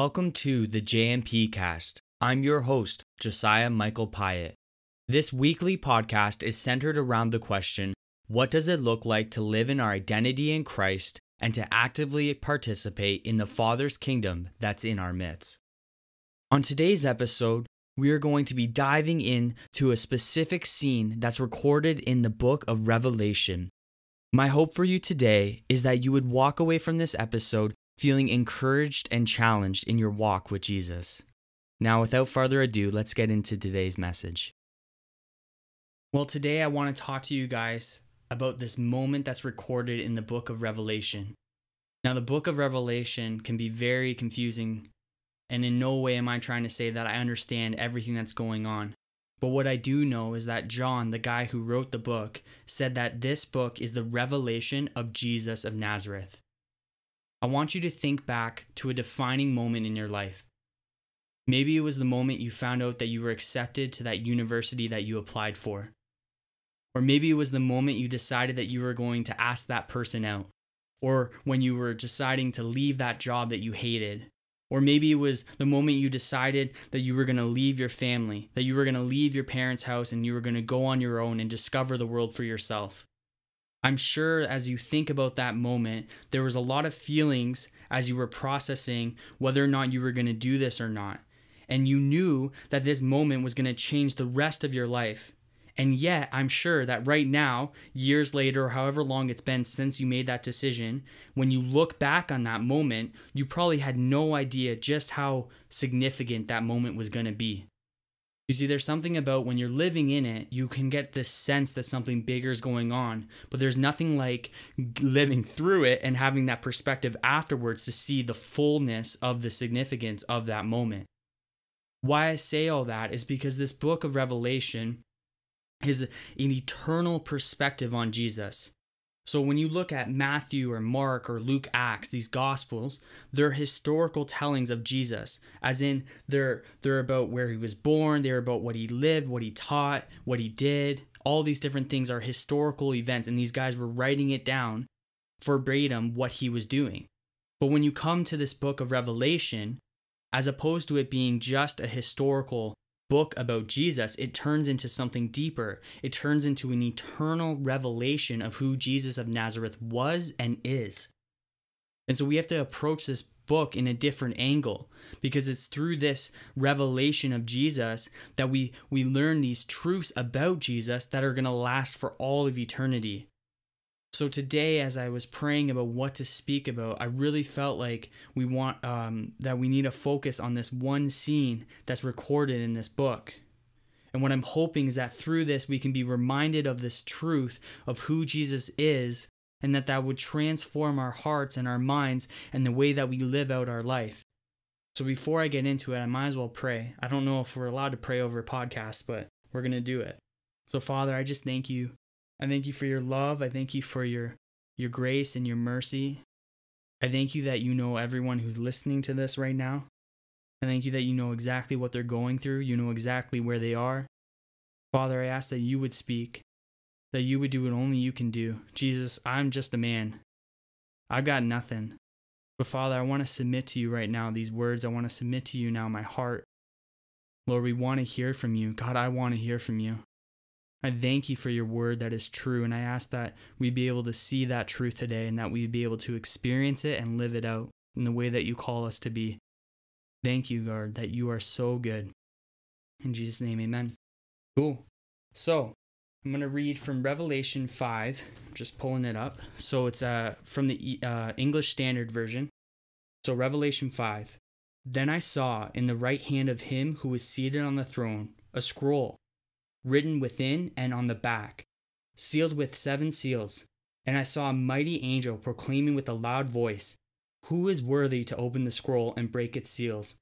Welcome to the JMP Cast. I'm your host, Josiah Michael Pyatt. This weekly podcast is centered around the question what does it look like to live in our identity in Christ and to actively participate in the Father's kingdom that's in our midst? On today's episode, we are going to be diving in to a specific scene that's recorded in the book of Revelation. My hope for you today is that you would walk away from this episode feeling encouraged and challenged in your walk with Jesus. Now, without further ado, let's get into today's message. Well, today I want to talk to you guys about this moment that's recorded in the book of Revelation. Now, the book of Revelation can be very confusing, and in no way am I trying to say that I understand everything that's going on. But what I do know is that John, the guy who wrote the book, said that this book is the revelation of Jesus of Nazareth. I want you to think back to a defining moment in your life. Maybe it was the moment you found out that you were accepted to that university that you applied for. Or maybe it was the moment you decided that you were going to ask that person out. Or when you were deciding to leave that job that you hated. Or maybe it was the moment you decided that you were going to leave your family, that you were going to leave your parents' house and you were going to go on your own and discover the world for yourself. I'm sure as you think about that moment, there was a lot of feelings as you were processing whether or not you were going to do this or not. And you knew that this moment was going to change the rest of your life. And yet, I'm sure that right now, years later, or however long it's been since you made that decision, when you look back on that moment, you probably had no idea just how significant that moment was going to be. You see, there's something about when you're living in it, you can get this sense that something bigger is going on, but there's nothing like living through it and having that perspective afterwards to see the fullness of the significance of that moment. Why I say all that is because this book of Revelation is an eternal perspective on Jesus. So when you look at Matthew or Mark or Luke Acts, these gospels, they're historical tellings of Jesus, as in they're they're about where he was born, they're about what he lived, what he taught, what he did. All these different things are historical events and these guys were writing it down verbatim what he was doing. But when you come to this book of Revelation, as opposed to it being just a historical book about Jesus, it turns into something deeper. It turns into an eternal revelation of who Jesus of Nazareth was and is. And so we have to approach this book in a different angle because it's through this revelation of Jesus that we we learn these truths about Jesus that are going to last for all of eternity. So today, as I was praying about what to speak about, I really felt like we want um, that we need to focus on this one scene that's recorded in this book. And what I'm hoping is that through this, we can be reminded of this truth of who Jesus is, and that that would transform our hearts and our minds and the way that we live out our life. So before I get into it, I might as well pray. I don't know if we're allowed to pray over a podcast, but we're going to do it. So, Father, I just thank you I thank you for your love. I thank you for your your grace and your mercy. I thank you that you know everyone who's listening to this right now. I thank you that you know exactly what they're going through. You know exactly where they are. Father, I ask that you would speak, that you would do what only you can do. Jesus, I'm just a man. I've got nothing. But Father, I want to submit to you right now these words. I want to submit to you now my heart. Lord, we want to hear from you. God, I want to hear from you. I thank you for your word that is true. And I ask that we be able to see that truth today and that we be able to experience it and live it out in the way that you call us to be. Thank you, God, that you are so good. In Jesus' name, amen. Cool. So, I'm going to read from Revelation 5, I'm just pulling it up. So, it's uh, from the uh, English Standard Version. So, Revelation 5. Then I saw in the right hand of him who was seated on the throne a scroll written within and on the back, sealed with seven seals. And I saw a mighty angel proclaiming with a loud voice, Who is worthy to open the scroll and break its seals?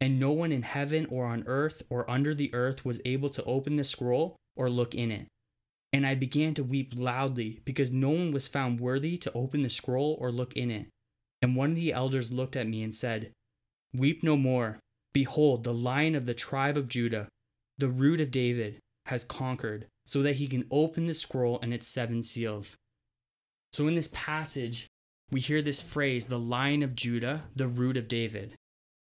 And no one in heaven or on earth or under the earth was able to open the scroll or look in it. And I began to weep loudly because no one was found worthy to open the scroll or look in it. And one of the elders looked at me and said, Weep no more. Behold, the lion of the tribe of Judah, the root of David, has conquered so that he can open the scroll and its seven seals. So in this passage, we hear this phrase, the lion of Judah, the root of David.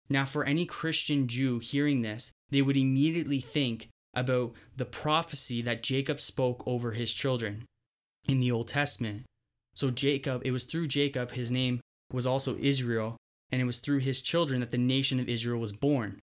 Now, for any Christian Jew hearing this, they would immediately think about the prophecy that Jacob spoke over his children in the Old Testament. So, Jacob, it was through Jacob, his name was also Israel, and it was through his children that the nation of Israel was born.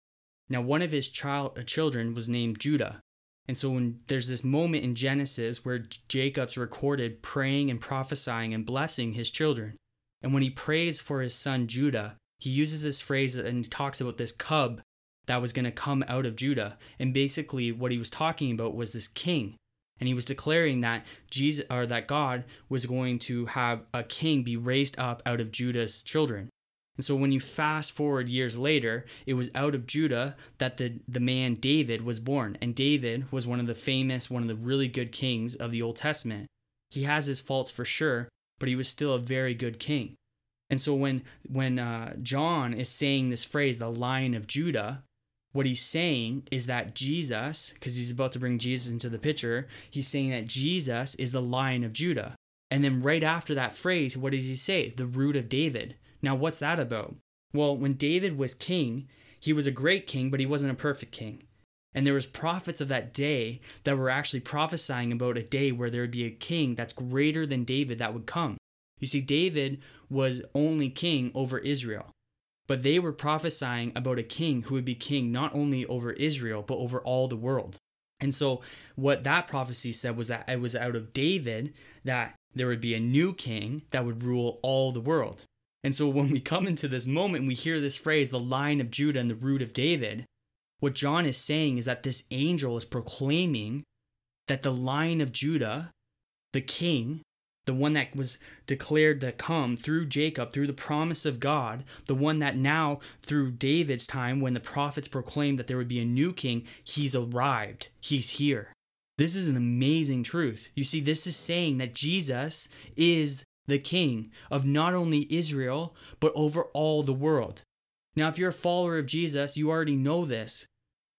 Now, one of his child, uh, children was named Judah. And so, when there's this moment in Genesis where Jacob's recorded praying and prophesying and blessing his children. And when he prays for his son Judah, he uses this phrase and talks about this cub that was going to come out of Judah. And basically, what he was talking about was this king. And he was declaring that Jesus or that God was going to have a king be raised up out of Judah's children. And so when you fast forward years later, it was out of Judah that the, the man David was born. And David was one of the famous, one of the really good kings of the Old Testament. He has his faults for sure, but he was still a very good king. And so when when uh, John is saying this phrase, the Lion of Judah, what he's saying is that Jesus, because he's about to bring Jesus into the picture, he's saying that Jesus is the Lion of Judah. And then right after that phrase, what does he say? The root of David. Now, what's that about? Well, when David was king, he was a great king, but he wasn't a perfect king. And there was prophets of that day that were actually prophesying about a day where there would be a king that's greater than David that would come. You see, David was only king over Israel. But they were prophesying about a king who would be king not only over Israel, but over all the world. And so, what that prophecy said was that it was out of David that there would be a new king that would rule all the world. And so, when we come into this moment, we hear this phrase, the lion of Judah and the root of David. What John is saying is that this angel is proclaiming that the lion of Judah, the king, the one that was declared to come through Jacob, through the promise of God, the one that now, through David's time, when the prophets proclaimed that there would be a new king, he's arrived. He's here. This is an amazing truth. You see, this is saying that Jesus is the king of not only Israel, but over all the world. Now, if you're a follower of Jesus, you already know this,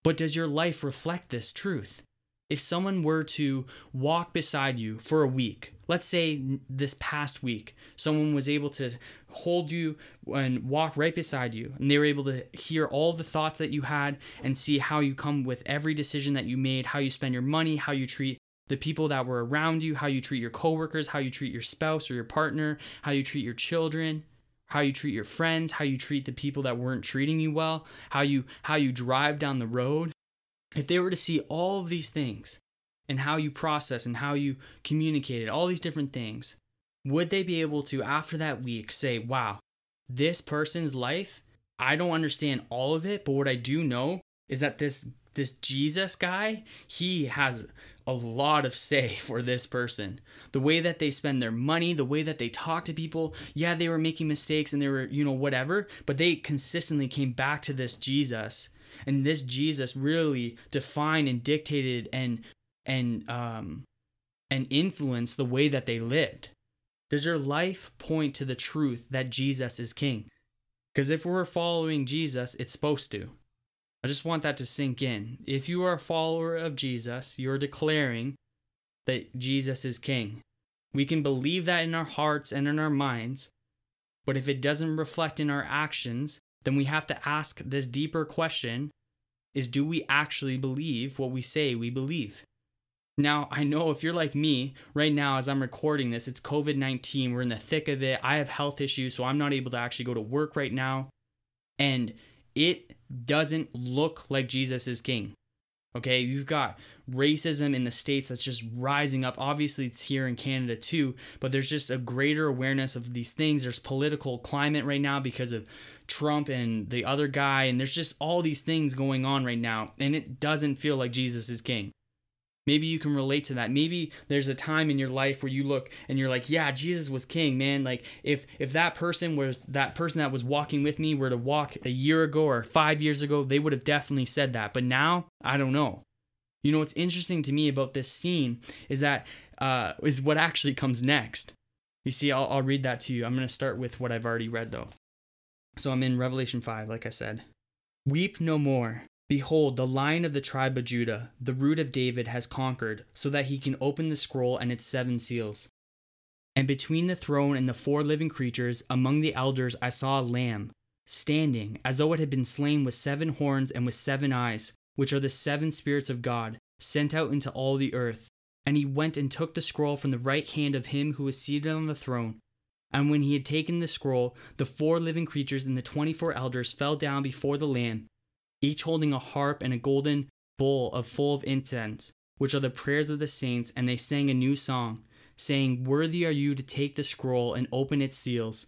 but does your life reflect this truth? If someone were to walk beside you for a week, let's say this past week, someone was able to hold you and walk right beside you, and they were able to hear all the thoughts that you had and see how you come with every decision that you made, how you spend your money, how you treat the people that were around you, how you treat your coworkers, how you treat your spouse or your partner, how you treat your children, how you treat your friends, how you treat the people that weren't treating you well, how you how you drive down the road, if they were to see all of these things and how you process and how you communicated, all these different things, would they be able to, after that week, say, wow, this person's life, I don't understand all of it, but what I do know is that this this Jesus guy, he has a lot of say for this person. The way that they spend their money, the way that they talk to people. Yeah, they were making mistakes and they were, you know, whatever, but they consistently came back to this Jesus and this Jesus really defined and dictated and and um and influenced the way that they lived. Does your life point to the truth that Jesus is king? Because if we're following Jesus, it's supposed to. I just want that to sink in. If you are a follower of Jesus, you're declaring that Jesus is king. We can believe that in our hearts and in our minds, but if it doesn't reflect in our actions, then we have to ask this deeper question is do we actually believe what we say we believe? Now, I know if you're like me right now, as I'm recording this, it's COVID 19. We're in the thick of it. I have health issues, so I'm not able to actually go to work right now. And it doesn't look like Jesus is king. Okay, you've got racism in the States that's just rising up. Obviously, it's here in Canada too, but there's just a greater awareness of these things. There's political climate right now because of Trump and the other guy, and there's just all these things going on right now, and it doesn't feel like Jesus is king. Maybe you can relate to that. Maybe there's a time in your life where you look and you're like, "Yeah, Jesus was king, man. Like if if that person was that person that was walking with me were to walk a year ago or 5 years ago, they would have definitely said that. But now, I don't know. You know what's interesting to me about this scene is that uh, is what actually comes next. You see, I'll, I'll read that to you. I'm going to start with what I've already read though. So I'm in Revelation 5, like I said. Weep no more. Behold, the lion of the tribe of Judah, the root of David, has conquered, so that he can open the scroll and its seven seals. And between the throne and the four living creatures, among the elders, I saw a lamb, standing, as though it had been slain with seven horns and with seven eyes, which are the seven spirits of God, sent out into all the earth. And he went and took the scroll from the right hand of him who was seated on the throne. And when he had taken the scroll, the four living creatures and the twenty four elders fell down before the Lamb, each holding a harp and a golden bowl of full of incense, which are the prayers of the saints, and they sang a new song, saying, Worthy are you to take the scroll and open its seals,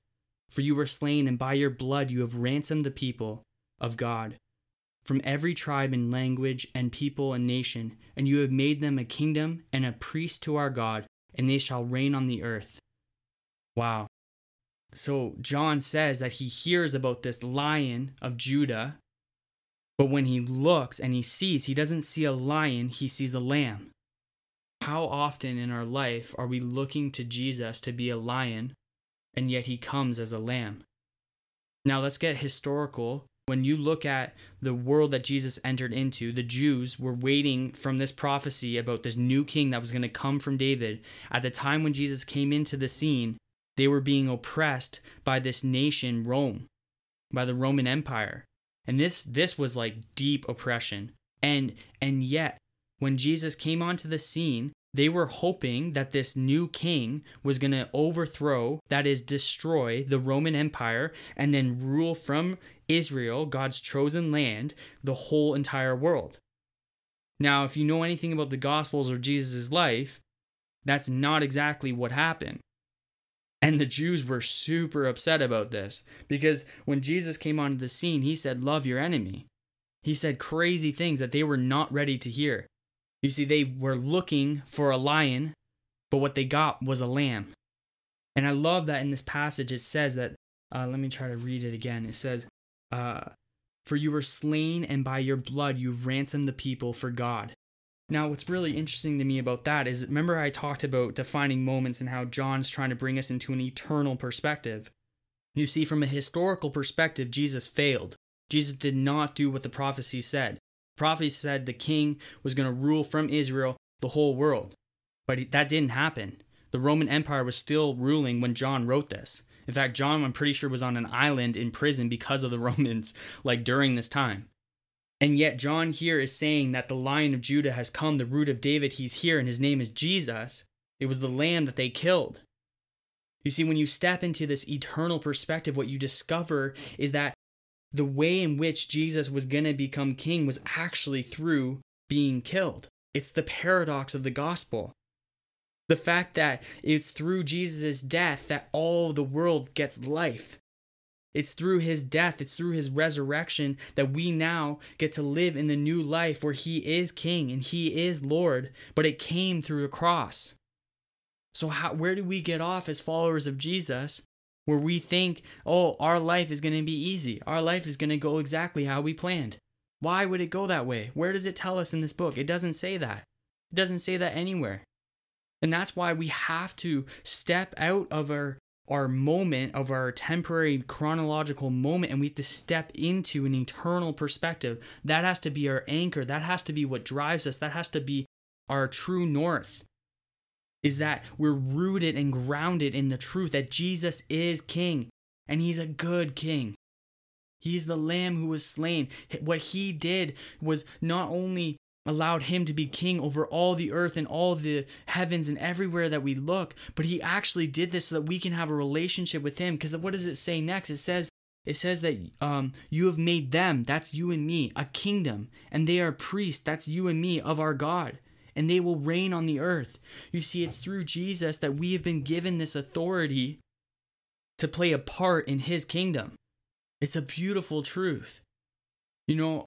for you were slain, and by your blood you have ransomed the people of God from every tribe and language and people and nation, and you have made them a kingdom and a priest to our God, and they shall reign on the earth. Wow. So John says that he hears about this lion of Judah, but when he looks and he sees, he doesn't see a lion, he sees a lamb. How often in our life are we looking to Jesus to be a lion, and yet he comes as a lamb? Now let's get historical when you look at the world that Jesus entered into, the Jews were waiting from this prophecy about this new king that was going to come from David. At the time when Jesus came into the scene, they were being oppressed by this nation, Rome, by the Roman Empire. And this this was like deep oppression. And and yet when Jesus came onto the scene, they were hoping that this new king was going to overthrow, that is, destroy the Roman Empire and then rule from Israel, God's chosen land, the whole entire world. Now, if you know anything about the Gospels or Jesus' life, that's not exactly what happened. And the Jews were super upset about this because when Jesus came onto the scene, he said, Love your enemy. He said crazy things that they were not ready to hear. You see, they were looking for a lion, but what they got was a lamb. And I love that in this passage it says that, uh, let me try to read it again. It says, uh, For you were slain, and by your blood you ransomed the people for God. Now, what's really interesting to me about that is remember, I talked about defining moments and how John's trying to bring us into an eternal perspective. You see, from a historical perspective, Jesus failed. Jesus did not do what the prophecy said. Prophecy said the king was going to rule from Israel the whole world. But that didn't happen. The Roman Empire was still ruling when John wrote this. In fact, John, I'm pretty sure, was on an island in prison because of the Romans, like during this time. And yet, John here is saying that the lion of Judah has come, the root of David, he's here, and his name is Jesus. It was the lamb that they killed. You see, when you step into this eternal perspective, what you discover is that the way in which Jesus was going to become king was actually through being killed. It's the paradox of the gospel. The fact that it's through Jesus' death that all the world gets life. It's through his death, it's through his resurrection that we now get to live in the new life where he is king and he is Lord, but it came through a cross. So, how, where do we get off as followers of Jesus? where we think, oh, our life is going to be easy. Our life is going to go exactly how we planned. Why would it go that way? Where does it tell us in this book? It doesn't say that. It doesn't say that anywhere. And that's why we have to step out of our our moment of our temporary chronological moment and we have to step into an eternal perspective. That has to be our anchor. That has to be what drives us. That has to be our true north is that we're rooted and grounded in the truth that Jesus is king and he's a good king. He's the lamb who was slain. What he did was not only allowed him to be king over all the earth and all the heavens and everywhere that we look, but he actually did this so that we can have a relationship with him. Because what does it say next? It says, it says that um, you have made them, that's you and me, a kingdom, and they are priests, that's you and me, of our God and they will reign on the earth. You see, it's through Jesus that we have been given this authority to play a part in his kingdom. It's a beautiful truth. You know,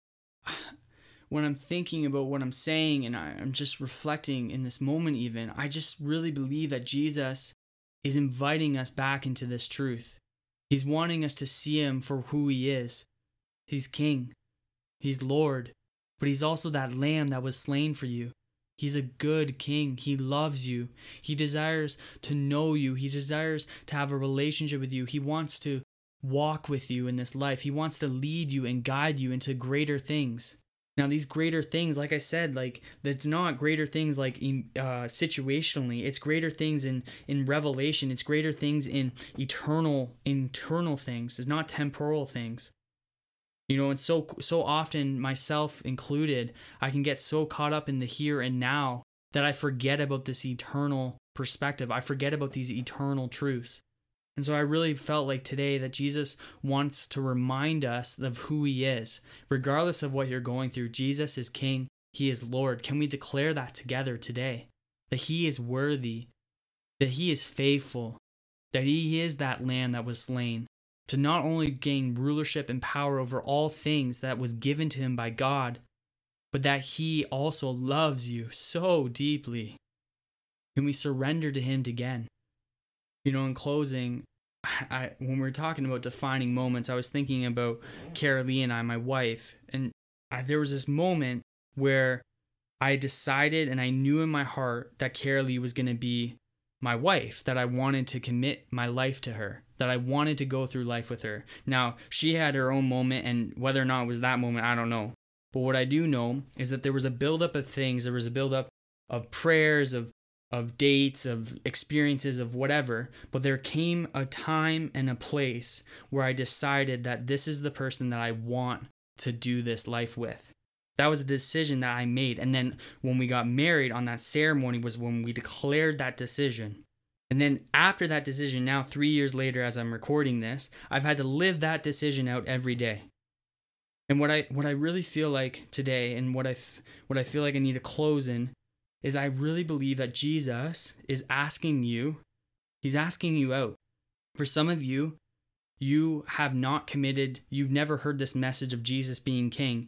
when I'm thinking about what I'm saying and I'm just reflecting in this moment, even, I just really believe that Jesus is inviting us back into this truth. He's wanting us to see him for who he is. He's king, he's Lord, but he's also that lamb that was slain for you. He's a good king. He loves you. He desires to know you. He desires to have a relationship with you. He wants to walk with you in this life. He wants to lead you and guide you into greater things. Now, these greater things, like I said, like that's not greater things like uh, situationally. It's greater things in in revelation. It's greater things in eternal, internal things. It's not temporal things. You know, and so so often, myself included, I can get so caught up in the here and now that I forget about this eternal perspective. I forget about these eternal truths. And so I really felt like today that Jesus wants to remind us of who he is. Regardless of what you're going through, Jesus is King, he is Lord. Can we declare that together today? That he is worthy, that he is faithful, that he is that lamb that was slain, to not only gain rulership and power over all things that was given to him by God, but that he also loves you so deeply. Can we surrender to him again? You know, in closing, I, when we were talking about defining moments, I was thinking about Carolee and I, my wife, and I, there was this moment where I decided and I knew in my heart that Carolee was going to be my wife, that I wanted to commit my life to her, that I wanted to go through life with her. Now, she had her own moment, and whether or not it was that moment, I don't know. But what I do know is that there was a buildup of things, there was a buildup of prayers, of of dates, of experiences, of whatever, but there came a time and a place where I decided that this is the person that I want to do this life with. That was a decision that I made. And then when we got married on that ceremony was when we declared that decision. And then after that decision, now three years later, as I'm recording this, I've had to live that decision out every day. And what I what I really feel like today, and what I what I feel like I need to close in, is I really believe that Jesus is asking you, he's asking you out. For some of you, you have not committed, you've never heard this message of Jesus being king.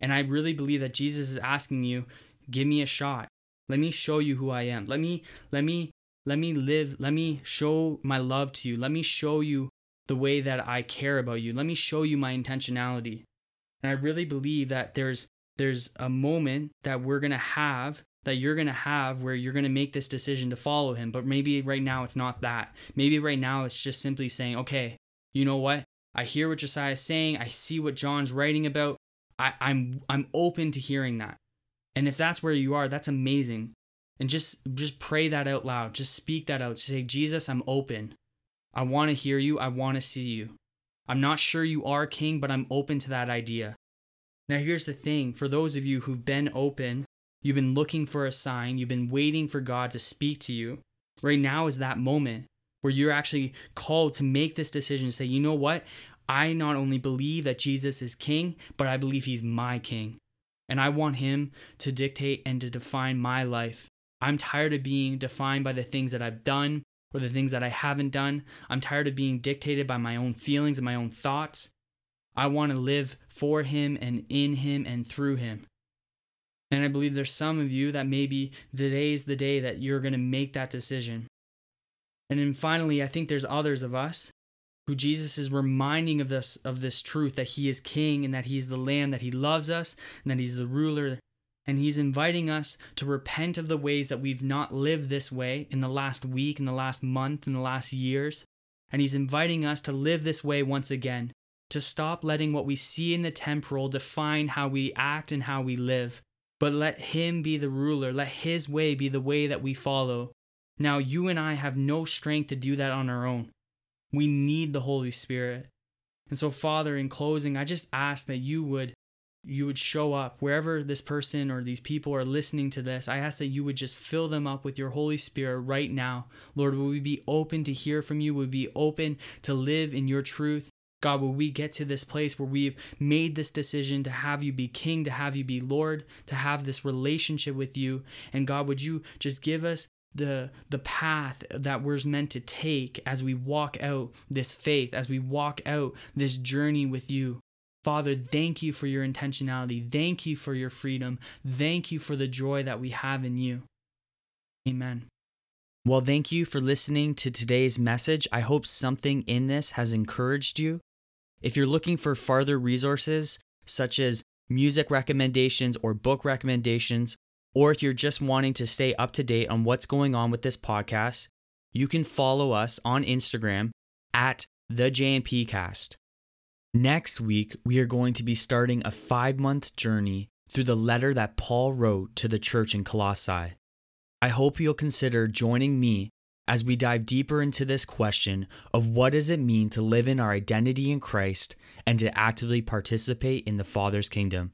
And I really believe that Jesus is asking you, give me a shot. Let me show you who I am. Let me let me let me live, let me show my love to you. Let me show you the way that I care about you. Let me show you my intentionality. And I really believe that there's there's a moment that we're going to have that you're going to have where you're going to make this decision to follow him. But maybe right now it's not that. Maybe right now it's just simply saying, okay, you know what? I hear what Josiah is saying. I see what John's writing about. I, I'm I'm open to hearing that. And if that's where you are, that's amazing. And just just pray that out loud. Just speak that out. Just say, Jesus, I'm open. I want to hear you. I want to see you. I'm not sure you are king, but I'm open to that idea. Now, here's the thing for those of you who've been open You've been looking for a sign, you've been waiting for God to speak to you. Right now is that moment where you're actually called to make this decision say, you know what? I not only believe that Jesus is king, but I believe he's my king. And I want him to dictate and to define my life. I'm tired of being defined by the things that I've done or the things that I haven't done. I'm tired of being dictated by my own feelings and my own thoughts. I want to live for him and in him and through him. And I believe there's some of you that maybe today is the day that you're going to make that decision. And then finally, I think there's others of us who Jesus is reminding of this of this truth that he is king and that he's the lamb that he loves us and that he's the ruler. And he's inviting us to repent of the ways that we've not lived this way in the last week in the last month in the last years. And he's inviting us to live this way once again to stop letting what we see in the temporal define how we act and how we live but let Him be the ruler. Let His way be the way that we follow. Now, you and I have no strength to do that on our own. We need the Holy Spirit. And so, Father, in closing, I just ask that you would you would show up wherever this person or these people are listening to this. I ask that you would just fill them up with your Holy Spirit right now. Lord, will we be open to hear from you? Will we be open to live in your truth? God, will we get to this place where we've made this decision to have you be king, to have you be Lord, to have this relationship with you? And God, would you just give us the the path that we're meant to take as we walk out this faith, as we walk out this journey with you? Father, thank you for your intentionality. Thank you for your freedom. Thank you for the joy that we have in you. Amen. Well, thank you for listening to today's message. I hope something in this has encouraged you. If you're looking for further resources, such as music recommendations or book recommendations, or if you're just wanting to stay up to date on what's going on with this podcast, you can follow us on Instagram at the JMP Cast. Next week, we are going to be starting a five month journey through the letter that Paul wrote to the church in Colossae. I hope you'll consider joining me as we dive deeper into this question of what does it mean to live in our identity in Christ and to actively participate in the Father's kingdom.